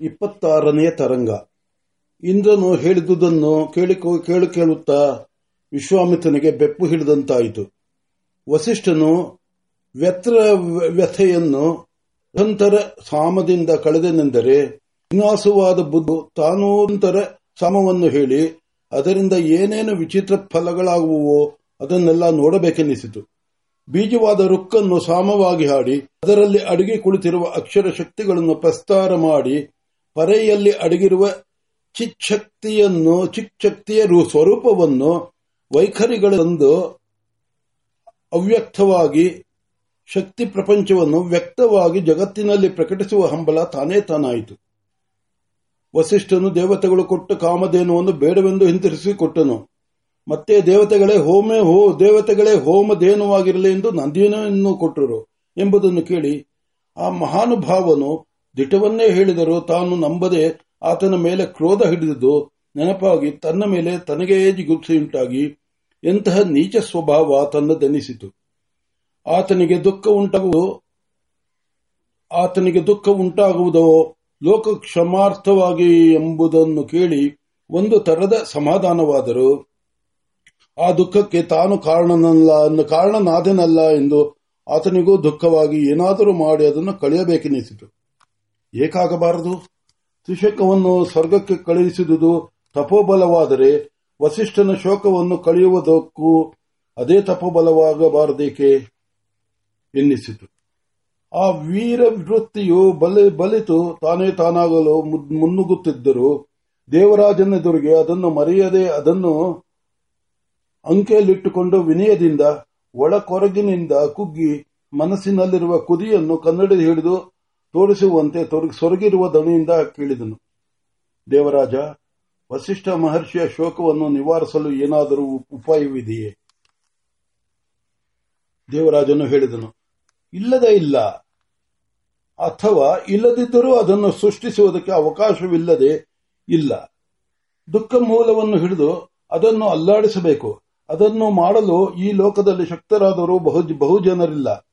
ಇಪ್ಪತ್ತಾರನೆಯ ತರಂಗ. ಇಂದ್ರನು ಹೇಳಿದುದನ್ನು ಕೇಳಿ ಕೇಳು ಕೇಳುತ್ತಾ ವಿಶ್ವಾಮಿತ್ರನಿಗೆ ಬೆಪ್ಪು ಹಿಡಿದಂತಾಯಿತು. ವಸಿಷ್ಠನು ವ್ಯತ್ರ ವ್ಯಥೆಯನ್ನು ನಿರಂತರ ಸಾಮದಿಂದ ಕಳೆದನೆಂದರೆ ವಿನ್ಯಾಸವಾದ ಬುದ್ಧು ತಾನೂಂತರ ಸಾಮವನ್ನು ಹೇಳಿ ಅದರಿಂದ ಏನೇನು ವಿಚಿತ್ರ ಫಲಗಳಾಗುವೋ ಅದನ್ನೆಲ್ಲ ನೋಡಬೇಕೆನ್ನಿಸಿತು ಬೀಜವಾದ ರುಕ್ಕನ್ನು ಸಾಮವಾಗಿ ಹಾಡಿ ಅದರಲ್ಲಿ ಅಡಗಿ ಕುಳಿತಿರುವ ಅಕ್ಷರ ಶಕ್ತಿಗಳನ್ನು ಪ್ರಸ್ತಾರ ಮಾಡಿ ಪರೆಯಲ್ಲಿ ಅಡಗಿರುವ ಚಿಚ್ಛಕ್ತಿಯನ್ನು ಚಿಚ್ಛಕ್ತಿಯ ಸ್ವರೂಪವನ್ನು ವೈಖರಿಗಳಂದು ಅವ್ಯಕ್ತವಾಗಿ, ಶಕ್ತಿ ಪ್ರಪಂಚವನ್ನು ವ್ಯಕ್ತವಾಗಿ ಜಗತ್ತಿನಲ್ಲಿ ಪ್ರಕಟಿಸುವ ಹಂಬಲ ತಾನೇ ತಾನಾಯಿತು. ವಸಿಷ್ಠನು ದೇವತೆಗಳು ಕೊಟ್ಟು ಕಾಮಧೇನುವನ್ನು ಬೇಡವೆಂದು ಹಿಂತಿರುಗಿಸಿಕೊಟ್ಟನು. ಮತ್ತೆ ದೇವತೆಗಳೇ ಹೋಮೆ, ಹೋ, ದೇವತೆಗಳೇ ಹೋಮಧೇನುವಾಗಿರಲಿ ಎಂದು ನಂದಿಯನ್ನು ಕೊಟ್ಟರು ಎಂಬುದನ್ನು ಕೇಳಿ ಆ ಮಹಾನುಭಾವನು ದಿಟವನ್ನೇ ಹೇಳಿದರೂ ತಾನು ನಂಬದೆ ಆತನ ಮೇಲೆ ಕ್ರೋಧ ಹಿಡಿದುದು ನೆನಪಾಗಿ ತನ್ನ ಮೇಲೆ ತನಗೇ ಜಿಗುಪ್ಸೆಯುಂಟಾಗಿ ಎಂತಹ ನೀಚ ಸ್ವಭಾವ ತನ್ನದೆನಿಸಿತು. ಆತನಿಗೆ ದುಃಖ ಉಂಟಾಗುವುದು ಆತನಿಗೆ ದುಃಖ ಉಂಟಾಗುವುದೋ ಲೋಕ ಕ್ಷಮಾರ್ಥವಾಗಿ ಎಂಬುದನ್ನು ಕೇಳಿ ಒಂದು ತರದ ಸಮಾಧಾನವಾದರೂ. ಆ ದುಃಖಕ್ಕೆ ತಾನು ಕಾರಣನಲ್ಲ, ಕಾರಣನಾದನಲ್ಲ ಎಂದು ಆತನಿಗೂ ದುಃಖವಾಗಿ ಏನಾದರೂ ಮಾಡಿ ಅದನ್ನು ಕಳೆಯಬೇಕೆನಿಸಿತು. ಏಕಾಗಬಾರದು? ತ್ರಿಶಕವನ್ನು ಸ್ವರ್ಗಕ್ಕೆ ಕಳುಹಿಸಿದುದು ತಪೋಬಲವಾದರೆ ವಸಿಷ್ಠನ ಶೋಕವನ್ನು ಕಳೆಯುವುದಕ್ಕೂ ಅದೇ ತಪೋಬಲವಾಗಬಾರದೇಕೆ? ಎನ್ನಿಸಿತು. ಆ ವೀರ ವೃತ್ತಿಯು ಬಲಿ, ಬಲಿತು ತಾನೇ ತಾನಾಗಲು ಮುನ್ನುಗ್ಗುತ್ತಿದ್ದರು ದೇವರಾಜನೆದುರಿಗೆ ಅದನ್ನು ಮರೆಯದೆ ಅದನ್ನು ಅಂಕೆಯಲ್ಲಿಟ್ಟುಕೊಂಡು ವಿನಯದಿಂದ ಒಳಕೊರಗಿನಿಂದ ಕುಗ್ಗಿ ಮನಸ್ಸಿನಲ್ಲಿರುವ ಕುದಿಯನ್ನು ಕನ್ನಡಿ ಹಿಡಿದು ತೋರಿಸುವಂತೆ ಸೊರಗಿರುವ ದಣಿಯಿಂದ ಕೇಳಿದನು. ದೇವರಾಜ, ವಸಿಷ್ಠ ಮಹರ್ಷಿಯ ಶೋಕವನ್ನು ನಿವಾರಿಸಲು ಏನಾದರೂ ಉಪಾಯವಿದೆಯೇ? ದೇವರಾಜನು ಹೇಳಿದನು, ಇಲ್ಲದ ಇಲ್ಲ. ಅಥವಾ ಇಲ್ಲದಿದ್ದರೂ ಅದನ್ನು ಸೃಷ್ಟಿಸುವುದಕ್ಕೆ ಅವಕಾಶವಿಲ್ಲದೆ ಇಲ್ಲ. ದುಃಖ ಮೂಲವನ್ನು ಹಿಡಿದು ಅದನ್ನು ಅಲ್ಲಾಡಿಸಬೇಕು. ಅದನ್ನು ಮಾಡಲು ಈ ಲೋಕದಲ್ಲಿ ಶಕ್ತರಾದರೂ ಬಹು ಬಹುಜನರಿಲ್ಲ.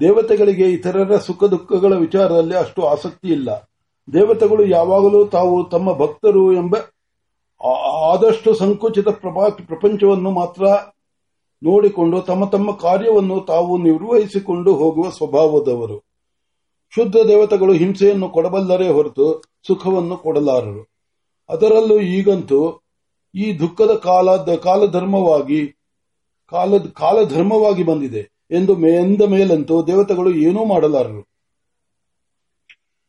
ದೇವತೆಗಳಿಗೆ ಇತರರ ಸುಖ ದುಃಖಗಳ ವಿಚಾರದಲ್ಲಿ ಅಷ್ಟು ಆಸಕ್ತಿ ಇಲ್ಲ. ದೇವತೆಗಳು ಯಾವಾಗಲೂ ತಾವು ತಮ್ಮ ಭಕ್ತರು ಎಂಬ ಆದಷ್ಟು ಸಂಕುಚಿತ ಪ್ರಪಂಚವನ್ನು ಮಾತ್ರ ನೋಡಿಕೊಂಡು ತಮ್ಮ ತಮ್ಮ ಕಾರ್ಯವನ್ನು ತಾವು ನಿರ್ವಹಿಸಿಕೊಂಡು ಹೋಗುವ ಸ್ವಭಾವದವರು. ಶುದ್ಧ ದೇವತೆಗಳು ಹಿಂಸೆಯನ್ನು ಕೊಡಬಲ್ಲರೇ ಹೊರತು ಸುಖವನ್ನು ಕೊಡಲಾರರು. ಅದರಲ್ಲೂ ಈಗಂತೂ ಈ ದುಃಖದ ಕಾಲ, ಕಾಲಧರ್ಮವಾಗಿ ಕಾಲಧರ್ಮವಾಗಿ ಬಂದಿದೆ. ಎಂದು ಎಂದ ಮೇಲಂತೂ ದೇವತೆಗಳು ಏನೂ ಮಾಡಲಾರರು.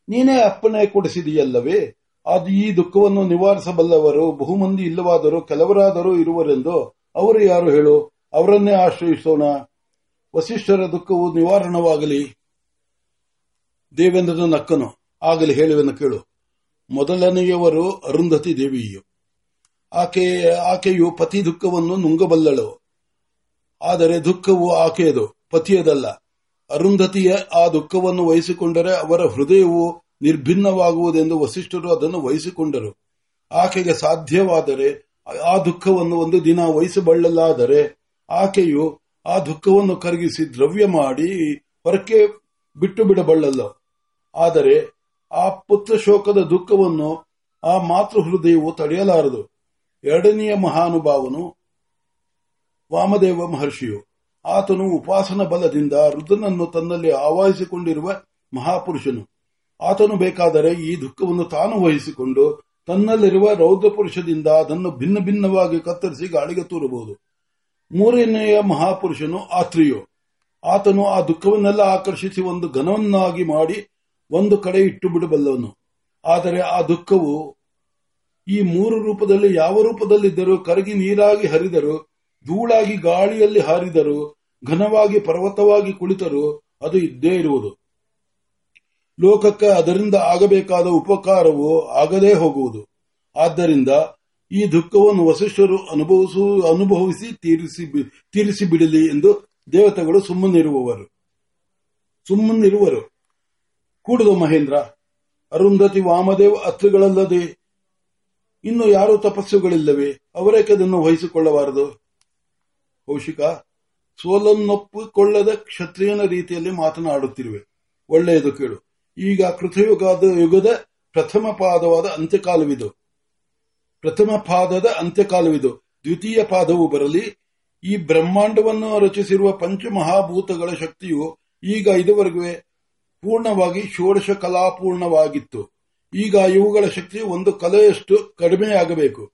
ನೀನೇ ಅಪ್ಪಣೆ ಕೊಡಿಸಿದೆಯಲ್ಲವೇ? ಅದು ಈ ದುಃಖವನ್ನು ನಿವಾರಿಸಬಲ್ಲವರು, ಬಹುಮಂದಿ ಇಲ್ಲವಾದರೂ, ಕೆಲವರಾದರೂ ಇರುವರೆಂದು ಅವರು ಯಾರು ಹೇಳು? ಅವರನ್ನೇ ಆಶ್ರಯಿಸೋಣ. ವಸಿಷ್ಠರ ದುಃಖವು ನಿವಾರಣವಾಗಲಿ. ದೇವೇಂದ್ರನ ನಕ್ಕನು, ಆಗಲಿ ಹೇಳುವೆನು ಕೇಳು. ಮೊದಲನೆಯವರು ಅರುಂಧತಿ ದೇವಿಯು. ಆಕೆ, ಆಕೆಯು ಪತಿ ದುಃಖವನ್ನು ನುಂಗಬಲ್ಲಳು. ಆದರೆ ದುಃಖವು ಆಕೆಯದು, ಪತಿಯದಲ್ಲ. ಅರುಂಧತಿಯ ಆ ದುಃಖವನ್ನು ವಹಿಸಿಕೊಂಡರೆ ಅವರ ಹೃದಯವು ನಿರ್ಭಿನ್ನವಾಗುವುದೆಂದು ವಸಿಷ್ಠರು ಅದನ್ನು ವಹಿಸಿಕೊಂಡರು. ಆಕೆಗೆ ಸಾಧ್ಯವಾದರೆ ಆ ದುಃಖವನ್ನು ಒಂದು ದಿನ ವಹಿಸಬಳ್ಳಲಾದರೆ ಆಕೆಯು ಆ ದುಃಖವನ್ನು ಕರಗಿಸಿ ದ್ರವ್ಯ ಮಾಡಿ ಹೊರಕ್ಕೆ ಬಿಟ್ಟು ಬಿಡಬಳ್ಳಲ್ಲ ಆದರೆ ಆ ಪುತ್ರ ಶೋಕದ ದುಃಖವನ್ನು ಆ ಮಾತೃ ಹೃದಯವು ತಡೆಯಲಾರದು. ಎರಡನೆಯ ಮಹಾನುಭಾವನು ವಾಮದೇವ ಮಹರ್ಷಿಯು, ಆತನು ಉಪಾಸನ ಬಲದಿಂದ ರುದ್ರನನ್ನು ತನ್ನಲ್ಲಿ ಆವಾಹಿಸಿಕೊಂಡಿರುವ ಮಹಾಪುರುಷನು. ಆತನು ಬೇಕಾದರೆ ಈ ದುಃಖವನ್ನು ತಾನು ವಹಿಸಿಕೊಂಡು ತನ್ನಲ್ಲಿರುವ ರೌದ್ರ ಪುರುಷದಿಂದ ಅದನ್ನು ಭಿನ್ನ ಭಿನ್ನವಾಗಿ ಕತ್ತರಿಸಿ ಗಾಳಿಗೆ ತೂರಬಹುದು. ಮೂರನೆಯ ಮಹಾಪುರುಷನು ಆತ್ರಿಯೋ. ಆತನು ಆ ದುಃಖವನ್ನೆಲ್ಲ ಆಕರ್ಷಿಸಿ ಒಂದು ಘನವನ್ನಾಗಿ ಮಾಡಿ ಒಂದು ಕಡೆ ಇಟ್ಟು ಬಿಡಬಲ್ಲವನು. ಆದರೆ ಆ ದುಃಖವು ಈ ಮೂರು ರೂಪದಲ್ಲಿ ಯಾವ ರೂಪದಲ್ಲಿದ್ದರೂ ಕರಗಿ ನೀರಾಗಿ ಹರಿದರು ಧೂಳಾಗಿ ಗಾಳಿಯಲ್ಲಿ ಹಾರಿದರು, ಘನವಾಗಿ ಪರ್ವತವಾಗಿ ಕುಳಿತರು ಅದು ಇದ್ದೇ ಇರುವುದು. ಲೋಕಕ್ಕೆ ಅದರಿಂದ ಆಗಬೇಕಾದ ಉಪಕಾರವು ಆಗದೇ ಹೋಗುವುದು. ಆದ್ದರಿಂದ ಈ ದುಃಖವನ್ನು ವಸಿಷ್ಠರು ಅನುಭವಿಸು, ಅನುಭವಿಸಿ ತೀರಿಸಿ ತೀರಿಸಿ ಬಿಡಲಿ ಎಂದು ದೇವತೆಗಳು ಸುಮ್ಮನಿರುವವರು. ಸುಮ್ಮನಿರುವರು. ಕೂಡುದು ಮಹೇಂದ್ರ, ಅರುಂಧತಿ ವಾಮದೇವ ಅತ್ರಿಗಳಲ್ಲದೆ ಇನ್ನು ಯಾರು ತಪಸ್ಸುಗಳಿಲ್ಲವೇ? ಅವರೇಕೆ ಅದನ್ನು ವಹಿಸಿಕೊಳ್ಳಬಾರದು. ಕೌಶಿಕ ಸೋಲನ್ನೊಪ್ಪಿಕೊಳ್ಳದ ಕ್ಷತ್ರಿಯನ ರೀತಿಯಲ್ಲಿ ಮಾತನಾಡುತ್ತಿರುವೆ. ಒಳ್ಳೆಯದು ಕೇಳು. ಈಗ ಕೃತಯುಗದ ಯುಗದ ಪ್ರಥಮ ಪಾದವಾದ ಅಂತ್ಯಕಾಲವಿದು. ಪ್ರಥಮ ಪಾದದ ಅಂತ್ಯಕಾಲವಿದು. ದ್ವಿತೀಯ ಪಾದವು ಬರಲಿ. ಈ ಬ್ರಹ್ಮಾಂಡವನ್ನು ರಚಿಸಿರುವ ಪಂಚಮಹಾಭೂತಗಳ ಶಕ್ತಿಯು ಈಗ ಇದುವರೆಗೂ ಪೂರ್ಣವಾಗಿ ಷೋಡಶ ಕಲಾಪೂರ್ಣವಾಗಿತ್ತು. ಈಗ ಇವುಗಳ ಶಕ್ತಿ ಒಂದು ಕಲೆಯಷ್ಟು ಕಡಿಮೆಯಾಗಬೇಕು.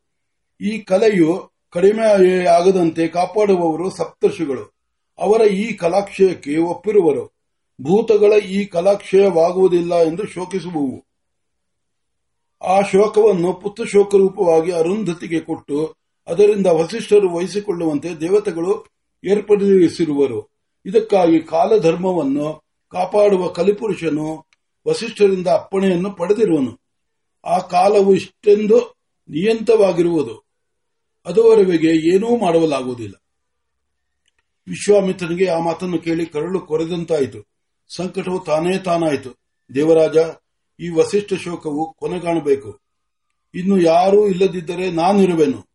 ಈ ಕಲೆಯು ಕಡಿಮೆ ಆಗದಂತೆ ಕಾಪಾಡುವವರು ಸಪ್ತರ್ಷಿಗಳು. ಅವರ ಈ ಕಲಾಕ್ಷಯಕ್ಕೆ ಒಪ್ಪಿರುವರು. ಭೂತಗಳ ಈ ಕಲಾಕ್ಷಯವಾಗುವುದಿಲ್ಲ ಎಂದು ಶೋಕಿಸುವವು. ಆ ಶೋಕವನ್ನು ಪುತ್ರ ಶೋಕ ರೂಪವಾಗಿ ಅರುಂಧತಿಗೆ ಕೊಟ್ಟು ಅದರಿಂದ ವಸಿಷ್ಠರು ವಹಿಸಿಕೊಳ್ಳುವಂತೆ ದೇವತೆಗಳು ಏರ್ಪಡಿಸಿರುವರು. ಇದಕ್ಕಾಗಿ ಕಾಲಧರ್ಮವನ್ನು ಕಾಪಾಡುವ ಕಲಿಪುರುಷನು ವಸಿಷ್ಠರಿಂದ ಅಪ್ಪಣೆಯನ್ನು ಪಡೆದಿರುವನು. ಆ ಕಾಲವು ಇಷ್ಟೆಂದು ನಿಯಂತವಾಗಿರುವುದು. ಅದುವರೆಗೆ ಏನೂ ಮಾಡಲಾಗುವುದಿಲ್ಲ. ವಿಶ್ವಾಮಿತ್ರನಿಗೆ ಆ ಮಾತನ್ನು ಕೇಳಿ ಕರಳು ಕೊರೆದಂತಾಯಿತು. ಸಂಕಟವು ತಾನೇ ತಾನಾಯಿತು. ದೇವರಾಜ, ಈ ವಸಿಷ್ಠ ಶೋಕವು ಕೊನೆಗಾಣಬೇಕು. ಇನ್ನು ಯಾರೂ ಇಲ್ಲದಿದ್ದರೆ ನಾನಿರುವೆನು.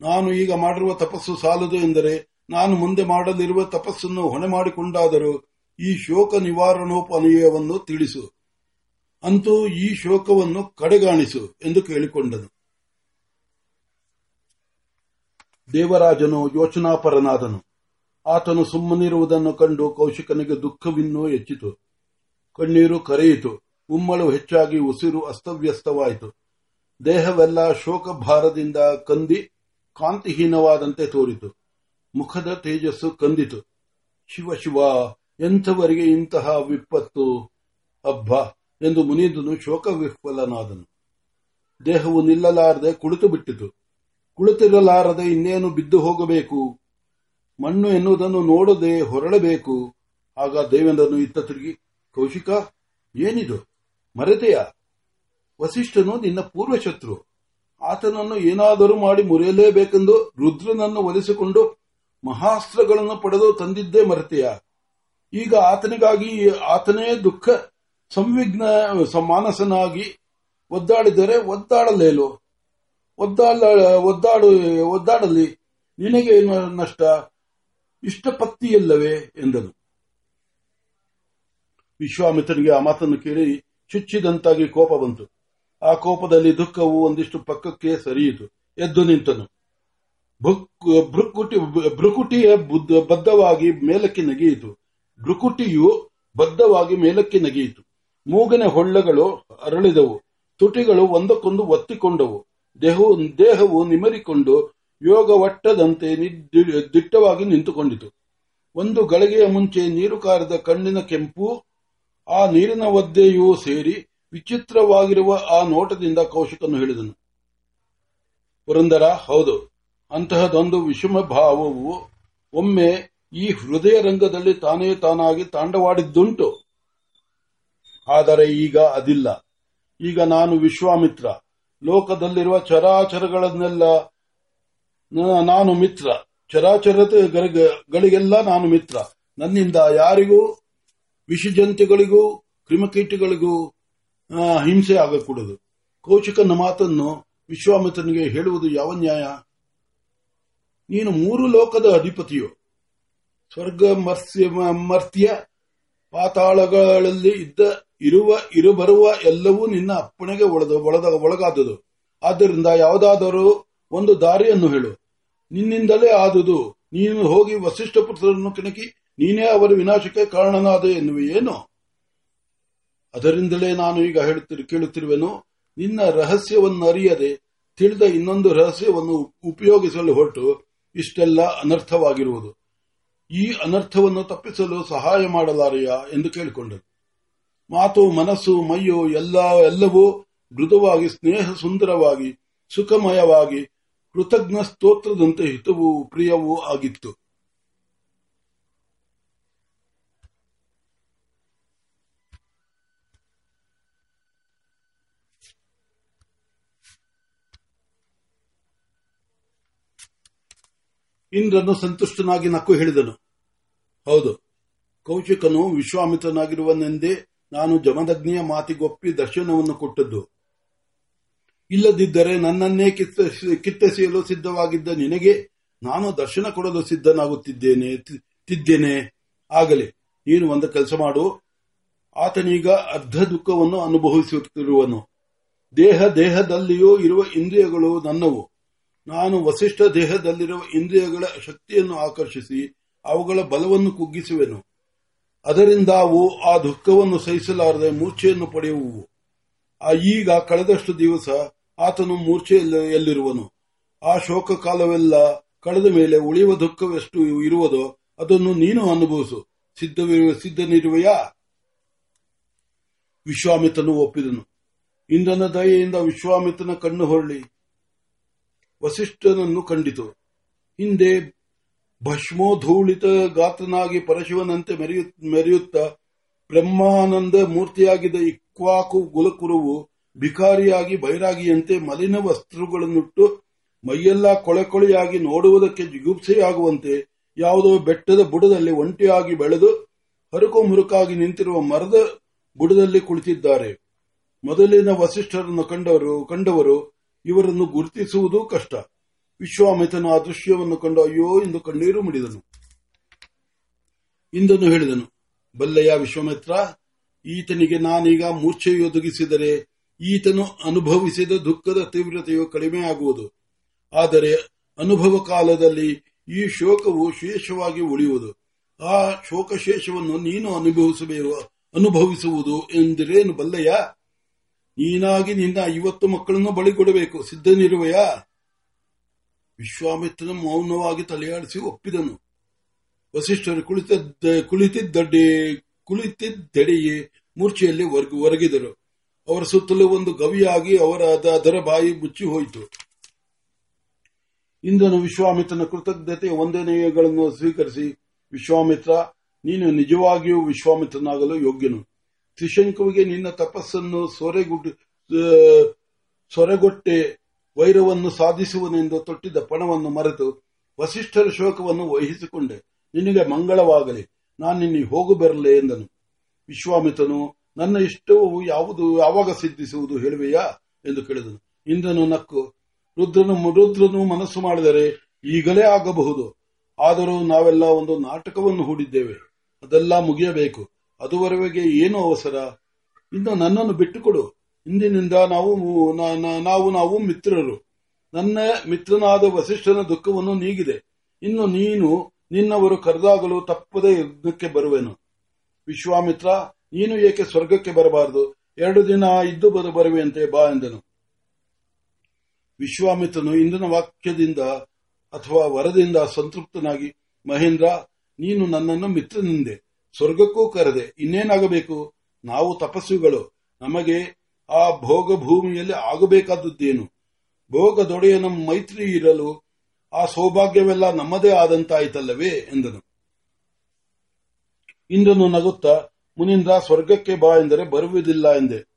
ನಾನು ಈಗ ಮಾಡಿರುವ ತಪಸ್ಸು ಸಾಲದು ಎಂದರೆ ನಾನು ಮುಂದೆ ಮಾಡಲಿರುವ ತಪಸ್ಸನ್ನು ಹೊಣೆ ಮಾಡಿಕೊಂಡಾದರೂ ಈ ಶೋಕ ನಿವಾರಣೋಪಾಯವನ್ನು ತಿಳಿಸು. ಅಂತೂ ಈ ಶೋಕವನ್ನು ಕಡೆಗಾಣಿಸು ಎಂದು ಕೇಳಿಕೊಂಡನು. ದೇವರಾಜನು ಯೋಚನಾಪರನಾದನು. ಆತನು ಸುಮ್ಮನಿರುವುದನ್ನು ಕಂಡು ಕೌಶಿಕನಿಗೆ ದುಃಖವಿನ್ನೂ ಹೆಚ್ಚಿತು. ಕಣ್ಣೀರು ಕರೆಯಿತು. ಉಮ್ಮಳು ಹೆಚ್ಚಾಗಿ ಉಸಿರು ಅಸ್ತವ್ಯಸ್ತವಾಯಿತು. ದೇಹವೆಲ್ಲ ಶೋಕಭಾರದಿಂದ ಕಂದಿ ಕಾಂತಿಹೀನವಾದಂತೆ ತೋರಿತು. ಮುಖದ ತೇಜಸ್ಸು ಕಂದಿತು. ಶಿವ ಶಿವ, ಎಂಥವರಿಗೆ ಇಂತಹ ವಿಪತ್ತು? ಅಬ್ಬ! ಎಂದು ಮುನಿದನು ಶೋಕ ವಿಫಲನಾದನು ದೇಹವು ನಿಲ್ಲಲಾರದೆ ಕುಳಿತು ಬಿಟ್ಟಿತು ಕುಳಿತಿರಲಾರದೆ ಇನ್ನೇನು ಬಿದ್ದು ಹೋಗಬೇಕು? ಮಣ್ಣು ಎನ್ನುವುದನ್ನು ನೋಡದೆ ಹೊರಳಬೇಕು ಆಗ ದೇವೇಂದ್ರನು ಇತ್ತ ತಿರುಗಿ, ಕೌಶಿಕ, ಏನಿದು? ಮರೆತೆಯ? ವಸಿಷ್ಠನು ನಿನ್ನ ಪೂರ್ವ ಶತ್ರು ಆತನನ್ನು ಏನಾದರೂ ಮಾಡಿ ಮುರಿಯಲೇಬೇಕೆಂದು ರುದ್ರನನ್ನು ಒಲಿಸಿಕೊಂಡು ಮಹಾಸ್ತ್ರಗಳನ್ನು ಪಡೆದು ತಂದಿದ್ದೇ ಮರೆತೆಯ? ಈಗ ಆತನಿಗಾಗಿ, ಆತನೇ ದುಃಖ, ಸಂವಿಘ್ನ ಮಾನಸನಾಗಿ ಒದ್ದಾಡಿದರೆ ಒದ್ದಾಡಲೇಲು? ಒದ್ದಾಡ ಒದ್ದಾಡು, ಒದ್ದಾಡಲಿ, ನಿನಗೆ ನಷ್ಟ? ಇಷ್ಟಪತ್ತಿಯಲ್ಲವೇ ಎಂದನು. ವಿಶ್ವಾಮಿತ್ರನಿಗೆ ಆ ಮಾತನ್ನು ಕೇಳಿ ಚುಚ್ಚಿದಂತಾಗಿ ಕೋಪ ಬಂತು. ಆ ಕೋಪದಲ್ಲಿ ದುಃಖವು ಒಂದಿಷ್ಟು ಪಕ್ಕಕ್ಕೆ ಸರಿಯಿತು. ಎದ್ದು ನಿಂತನು. ಭ್ರುಕುಟಿಯ ಬದ್ಧವಾಗಿ ಮೇಲಕ್ಕೆ ನಗೆಯಿತು. ಭ್ರುಕುಟಿಯು ಬದ್ಧವಾಗಿ ಮೇಲಕ್ಕೆ ನಗೆಯಿತು. ಮೂಗನೆ ಹೊಳ್ಳಗಳು ಅರಳಿದವು. ತುಟಿಗಳು ಒಂದಕ್ಕೊಂದು ಒತ್ತಿಕೊಂಡವು. ದೇಹವು ನಿಮರಿಕೊಂಡು ಯೋಗವಟ್ಟದಂತೆ ದಿಟ್ಟವಾಗಿ ನಿಂತುಕೊಂಡಿತು. ಒಂದು ಗಳಿಗೆಯ ಮುಂಚೆ ನೀರು ಕಾರದ ಕಣ್ಣಿನ ಕೆಂಪು, ಆ ನೀರಿನ ಒದ್ದೆಯೂ ಸೇರಿ ವಿಚಿತ್ರವಾಗಿರುವ ಆ ನೋಟದಿಂದ ಕೌಶಿಕನು ಹೇಳಿದನು. ಪುರಂದರ ಹೌದು, ಅಂತಹದೊಂದು ವಿಷಮ ಭಾವವು ಒಮ್ಮೆ ಈ ಹೃದಯ ರಂಗದಲ್ಲಿ ತಾನೇ ತಾನಾಗಿ ತಾಂಡವಾಡಿದ್ದುಂಟು. ಆದರೆ ಈಗ ಅದಿಲ್ಲ. ಈಗ ನಾನು ವಿಶ್ವಾಮಿತ್ರ. ಲೋಕದಲ್ಲಿರುವ ಚರಾಚರಗಳನ್ನೆಲ್ಲ ನಾನು ಮಿತ್ರ. ಚರಾಚರಗಳಿಗೆಲ್ಲ ನಾನು ಮಿತ್ರ. ನನ್ನಿಂದ ಯಾರಿಗೂ, ವಿಷಜಂತುಗಳಿಗೂ, ಕ್ರಿಮಕೀಟಗಳಿಗೂ ಹಿಂಸೆ ಆಗಕೂಡದು. ಕೌಶಿಕನ ಮಾತನ್ನು ವಿಶ್ವಾಮಿತ್ರನಿಗೆ ಹೇಳುವುದು ಯಾವ ನ್ಯಾಯ? ನೀನು ಮೂರು ಲೋಕದ ಅಧಿಪತಿಯು. ಸ್ವರ್ಗ ಮರ್ತ್ಯ, ಪಾತಾಳಗಳಲ್ಲಿ ಇದ್ದ ಇರುವ ಇರುಬರುವ ಎಲ್ಲವೂ ನಿನ್ನ ಅಪ್ಪಣೆಗೆ ಒಳಗಾದುದು. ಆದ್ದರಿಂದ ಯಾವುದಾದರೂ ಒಂದು ದಾರಿಯನ್ನು ಹೇಳು. ನಿನ್ನಿಂದಲೇ ಆದುದು. ನೀನು ಹೋಗಿ ವಸಿಷ್ಠ ಪುತ್ರರನ್ನು ಕೆಣಕಿ, ನೀನೇ ಅವರ ವಿನಾಶಕ್ಕೆ ಕಾರಣನಾದ ಎನ್ನುವೇನು ಅದರಿಂದಲೇ ನಾನು ಈಗ ಹೇಳುತ್ತಿರು, ಕೇಳುತ್ತಿರುವೆನು, ನಿನ್ನ ರಹಸ್ಯವನ್ನು ಅರಿಯದೆ ತಿಳಿದ ಇನ್ನೊಂದು ರಹಸ್ಯವನ್ನು ಉಪಯೋಗಿಸಲು ಹೊರಟು ಇಷ್ಟೆಲ್ಲ ಅನರ್ಥವಾಗಿರುವುದು. ಈ ಅನರ್ಥವನ್ನು ತಪ್ಪಿಸಲು ಸಹಾಯ ಮಾಡಲಾರೆಯಾ ಎಂದು ಕೇಳಿಕೊಂಡರು ಮಾತು, ಮನಸ್ಸು, ಮೈಯು ಎಲ್ಲ, ಎಲ್ಲವೂ ಮೃದುವಾಗಿ, ಸ್ನೇಹ ಸುಂದರವಾಗಿ, ಸುಖಮಯವಾಗಿ, ಕೃತಜ್ಞ ಸ್ತೋತ್ರದಂತೆ ಹಿತವೂ, ಪ್ರಿಯವೂ ಆಗಿತ್ತು. ಇಂದ್ರನು ಸಂತುಷ್ಟನಾಗಿ ನಕ್ಕು ಹೇಳಿದನು. ಹೌದು. ಕೌಶಿಕನು ವಿಶ್ವಾಮಿತ್ರನಾಗಿರುವನೆಂದೇ ನಾನು ಜಮದಗ್ನಿಯ ಮಾತಿಗೊಪ್ಪಿ ದರ್ಶನವನ್ನು ಕೊಟ್ಟದ್ದು. ಇಲ್ಲದಿದ್ದರೆ ನನ್ನನ್ನೇ ಕಿತ್ತೆಸೆಯಲು ಸಿದ್ಧವಾಗಿದ್ದ ನಿನಗೆ ನಾನು ದರ್ಶನ ಕೊಡಲು ಸಿದ್ಧನಾಗುತ್ತಿದ್ದೇನೆ ತಿದ್ದೇನೆ. ಆಗಲಿ, ನೀನು ಒಂದು ಕೆಲಸ ಮಾಡು. ಆತನೀಗ ಅರ್ಧ ದುಃಖವನ್ನು ಅನುಭವಿಸುತ್ತಿರುವನು. ದೇಹ ದೇಹದಲ್ಲಿಯೂ ಇರುವ ಇಂದ್ರಿಯಗಳು ನನ್ನವು. ನಾನು ವಸಿಷ್ಠ ದೇಹದಲ್ಲಿರುವ ಇಂದ್ರಿಯಗಳ ಶಕ್ತಿಯನ್ನು ಆಕರ್ಷಿಸಿ ಅವುಗಳ ಬಲವನ್ನು ಕುಗ್ಗಿಸುವೆನು. ಅದರಿಂದ ಅವು ಆ ದುಃಖವನ್ನು ಸಹಿಸಲಾರದೆ ಮೂರ್ಛೆಯನ್ನು ಪಡೆಯುವು. ಈಗ ಕಳೆದಷ್ಟು ದಿವಸ ಆತನು ಮೂರ್ಛೆಯಲ್ಲಿರುವನು ಆ ಶೋಕ ಕಾಲವೆಲ್ಲ ಕಳೆದ ಮೇಲೆ ಉಳಿಯುವ ದುಃಖವೆಷ್ಟು ಇರುವುದೋ ಅದನ್ನು ನೀನು ಅನುಭವಿಸು. ಸಿದ್ಧವಿರುವ ಸಿದ್ಧನಿರುವೆಯಾ? ವಿಶ್ವಾಮಿತನು ಒಪ್ಪಿದನು. ಇಂದನ ದಯೆಯಿಂದ ವಿಶ್ವಾಮಿತನ ಕಣ್ಣು ಹೊರಳಿ. ವಸಿಷ್ಠನನ್ನು ಕಂಡಿತು. ಹಿಂದೆ ಭಸ್ಮೋಧೂಳಿತ ಗಾತ್ರನಾಗಿ ಪರಶಿವನಂತೆ ಮೆರೆಯುತ್ತಾ ಬ್ರಹ್ಮಾನಂದ ಮೂರ್ತಿಯಾಗಿದ್ದ ಇಕ್ವಾಕು ಗುಲಕುರುವು ಭಿಕಾರಿಯಾಗಿ ಬೈರಾಗಿಯಂತೆ ಮಲಿನ ವಸ್ತ್ರಗಳನ್ನುಟ್ಟು ಮೈಯೆಲ್ಲ ಕೊಳೆ ಕೊಳೆಯಾಗಿ ನೋಡುವುದಕ್ಕೆ ಜಿಗುಪ್ಸೆಯಾಗುವಂತೆ ಯಾವುದೋ ಬೆಟ್ಟದ ಬುಡದಲ್ಲಿ ಒಂಟಿಯಾಗಿ ಬೆಳೆದು ಹರುಕು ಮುರುಕಾಗಿ ನಿಂತಿರುವ ಮರದ ಬುಡದಲ್ಲಿ ಕುಳಿತಿದ್ದಾರೆ. ಮೊದಲಿನ ವಸಿಷ್ಠರನ್ನು ಕಂಡವರು ಕಂಡವರು ಇವರನ್ನು ಗುರುತಿಸುವುದು ಕಷ್ಟ. ವಿಶ್ವಾಮಿತನು ಆ ದೃಶ್ಯವನ್ನು ಕಂಡು ಅಯ್ಯೋ ಎಂದು ಕಣ್ಣೀರು ಮುಡಿದನು. ಇಂದನು ಹೇಳಿದನು, ಬಲ್ಲಯ್ಯ ವಿಶ್ವಾಮಿತ್ರ, ಈತನಿಗೆ ನಾನೀಗ ಮೂರ್ಛೆಯೊದಗಿಸಿದರೆ ಈತನು ಅನುಭವಿಸಿದ ದುಃಖದ ತೀವ್ರತೆಯು ಕಡಿಮೆಯಾಗುವುದು ಆದರೆ ಅನುಭವ ಕಾಲದಲ್ಲಿ ಈ ಶೋಕವು ಶೇಷವಾಗಿ ಉಳಿಯುವುದು. ಆ ಶೋಕ ಶೇಷವನ್ನು ನೀನು ಅನುಭವಿಸಬೇಕು, ಅನುಭವಿಸುವುದು ಎಂದಿರೇನು ಬಲ್ಲಯ್ಯ? ನೀನಾಗಿ ನಿನ್ನ ಐವತ್ತು ಮಕ್ಕಳನ್ನು ಬಳಿಕೊಡಬೇಕು, ಸಿದ್ಧನಿರುವೆಯಾ? ವಿಶ್ವಾಮಿತ್ರನ ಮೌನವಾಗಿ ತಲೆಯಾಡಿಸಿ ಒಪ್ಪಿದನು. ವಸಿಷ್ಠರು ಕುಳಿತಿದ್ದ ಕುಳಿತಿದ್ದಡ್ಡೆ ಕುಳಿತಿದ್ದೆಡೆಯೇ ಮೂರ್ಛೆಯಲ್ಲಿ ಒರಗಿದರು. ಅವರ ಸುತ್ತಲೂ ಒಂದು ಗವಿಯಾಗಿ ಅವರ ಅದರ ಬಾಯಿ ಮುಚ್ಚಿ ಹೋಯಿತು. ಇಂದನು ವಿಶ್ವಾಮಿತ್ರನ ಕೃತಜ್ಞತೆ ವಂದನೆಗಳನ್ನು ಸ್ವೀಕರಿಸಿ, ವಿಶ್ವಾಮಿತ್ರ, ನೀನು ನಿಜವಾಗಿಯೂ ವಿಶ್ವಾಮಿತ್ರನಾಗಲು ಯೋಗ್ಯನು. ತ್ರಿಶಂಕುವಿಗೆ ನಿನ್ನ ತಪಸ್ಸನ್ನು ಸೊರೆಗೊಟ್ಟೆ ವೈರವನ್ನು ಸಾಧಿಸುವನೆಂದು ತೊಟ್ಟಿದ್ದ ಪಣವನ್ನು ಮರೆತು ವಸಿಷ್ಠರ ಶೋಕವನ್ನು ವಹಿಸಿಕೊಂಡೆ. ನಿನಗೆ ಮಂಗಳವಾಗಲಿ. ನಾನು ನಿನ್ನೆ ಹೋಗು ಬರಲೇ ಎಂದನು. ವಿಶ್ವಾಮಿತನು ನನ್ನ ಇಷ್ಟವು ಯಾವುದು ಯಾವಾಗ ಸಿದ್ಧಿಸುವುದು ಹೇಳುವೆಯಾ ಎಂದು ಕೇಳಿದನು. ಇಂದನು ನಕ್ಕು, ರುದ್ರನು ರುದ್ರನು ಮನಸ್ಸು ಮಾಡಿದರೆ ಈಗಲೇ ಆಗಬಹುದು. ಆದರೂ ನಾವೆಲ್ಲ ಒಂದು ನಾಟಕವನ್ನು ಹೂಡಿದ್ದೇವೆ. ಅದೆಲ್ಲ ಮುಗಿಯಬೇಕು. ಅದುವರೆಗೆ ಏನು ಅವಸರ? ಇನ್ನು ನನ್ನನ್ನು ಬಿಟ್ಟುಕೊಡು. ಇಂದಿನಿಂದ ನಾವು ನಾವು ನಾವು ಮಿತ್ರರು. ನನ್ನ ಮಿತ್ರನಾದ ವಸಿಷ್ಠನ ದುಃಖವನ್ನು ನೀಗಿದೆ. ಇನ್ನು ನೀನು ನಿನ್ನವರು ಕರೆದಾಗಲು ತಪ್ಪದೇ ಯಜ್ಞಕ್ಕೆ ಬರುವೆನು. ವಿಶ್ವಾಮಿತ್ರ, ನೀನು ಏಕೆ ಸ್ವರ್ಗಕ್ಕೆ ಬರಬಾರದು? ಎರಡು ದಿನ ಇದ್ದು ಬರು ಬರುವೆಯಂತೆ ಬಾ ಎಂದನು. ವಿಶ್ವಾಮಿತ್ರನು ಇಂದಿನ ವಾಕ್ಯದಿಂದ ಅಥವಾ ವರದಿಂದ ಸಂತೃಪ್ತನಾಗಿ, ಮಹೇಂದ್ರ, ನೀನು ನನ್ನನ್ನು ಮಿತ್ರನಿಂದೆ. ಸ್ವರ್ಗಕ್ಕೂ ಕರೆದೆ. ಇನ್ನೇನಾಗಬೇಕು? ನಾವು ತಪಸ್ವಿಗಳು ನಮಗೆ ಆ ಭೋಗ ಭೂಮಿಯಲ್ಲಿ ಆಗಬೇಕಾದದ್ದೇನು ಭೋಗದೊಡೆಯನ ಮೈತ್ರಿ ಇರಲು ಆ ಸೌಭಾಗ್ಯವೆಲ್ಲ ನಮ್ಮದೇ ಆದಂತಾಯಿತಲ್ಲವೇ? ಎಂದನು. ಇಂದನು ನಗುತ್ತ, ಮುನಿಂದ್ರ, ಸ್ವರ್ಗಕ್ಕೆ ಬಾ ಎಂದರೆ ಬರುವುದಿಲ್ಲ ಎಂದೆ.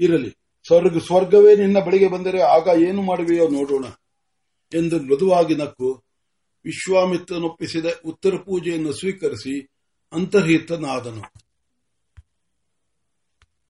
ಇರಲಿ, ಸ್ವರ್ಗ, ಸ್ವರ್ಗವೇ ನಿನ್ನ ಬಳಿಗೆ ಬಂದರೆ ಆಗ ಏನು ಮಾಡುವೆಯೋ ನೋಡೋಣ. ಎಂದು ಮೃದುವಾಗಿ ನಕ್ಕು, ವಿಶ್ವಾಮಿತ್ರನೊಪ್ಪಿಸಿದ ಉತ್ತರ ಪೂಜೆಯನ್ನು ಸ್ವೀಕರಿಸಿ ಅಂತರ್ಹಿತನಾದನು.